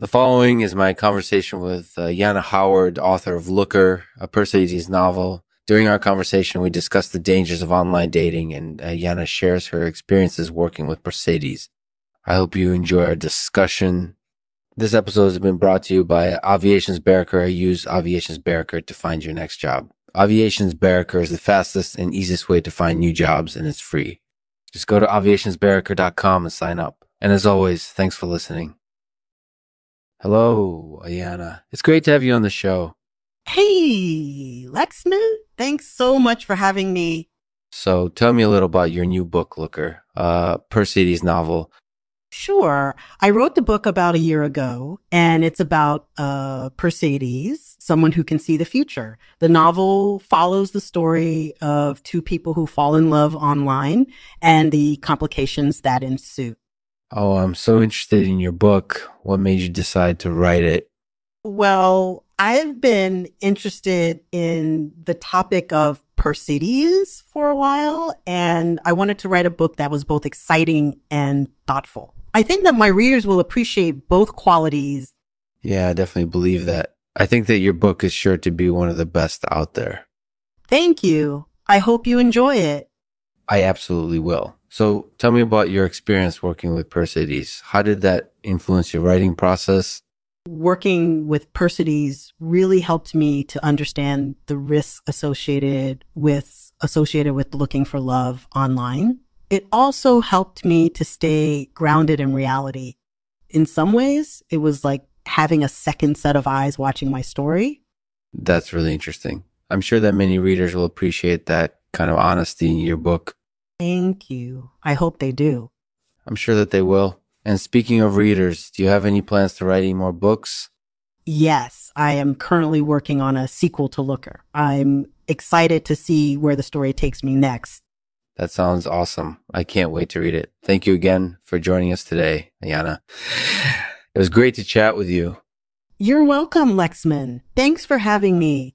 The following is my conversation with uh, Yana Howard, author of Looker, a Perseities novel. During our conversation, we discussed the dangers of online dating, and uh, Yana shares her experiences working with Perseities. I hope you enjoy our discussion. This episode has been brought to you by Aviations Barracker. Use Aviations Barracker to find your next job. Aviations Barracker is the fastest and easiest way to find new jobs, and it's free. Just go to aviationsbarracker.com and sign up. And as always, thanks for listening. Hello, Ayanna. It's great to have you on the show. Hey, Lexman. Thanks so much for having me. So tell me a little about your new book, Looker, uh, Perseities novel. Sure. I wrote the book about a year ago, and it's about uh, someone who can see the future. The novel follows the story of two people who fall in love online and the complications that ensue. Oh, I'm so interested in your book. What made you decide to write it? Well, I've been interested in the topic of Perseities for a while, and I wanted to write a book that was both exciting and thoughtful. I think that my readers will appreciate both qualities. Yeah, I definitely believe that. I think that your book is sure to be one of the best out there. Thank you. I hope you enjoy it. I absolutely will. So tell me about your experience working with Perseities. How did that influence your writing process? Working with Perseities really helped me to understand the risks associated with associated with looking for love online. It also helped me to stay grounded in reality. In some ways, it was like having a second set of eyes watching my story. That's really interesting. I'm sure that many readers will appreciate that kind of honesty in your book. Thank you. I hope they do. I'm sure that they will. And speaking of readers, do you have any plans to write any more books? Yes, I am currently working on a sequel to Looker. I'm excited to see where the story takes me next. That sounds awesome. I can't wait to read it. Thank you again for joining us today, Ayanna. It was great to chat with you. You're welcome, Lexman. Thanks for having me.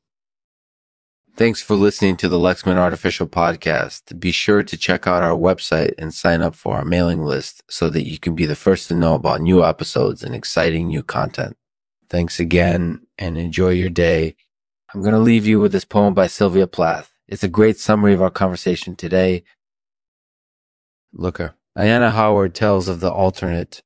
Thanks for listening to the Lexman Artificial Podcast. Be sure to check out our website and sign up for our mailing list so that you can be the first to know about new episodes and exciting new content. Thanks again and enjoy your day. I'm going to leave you with this poem by Sylvia Plath. It's a great summary of our conversation today. Looker. Ayanna Howard tells of the alternate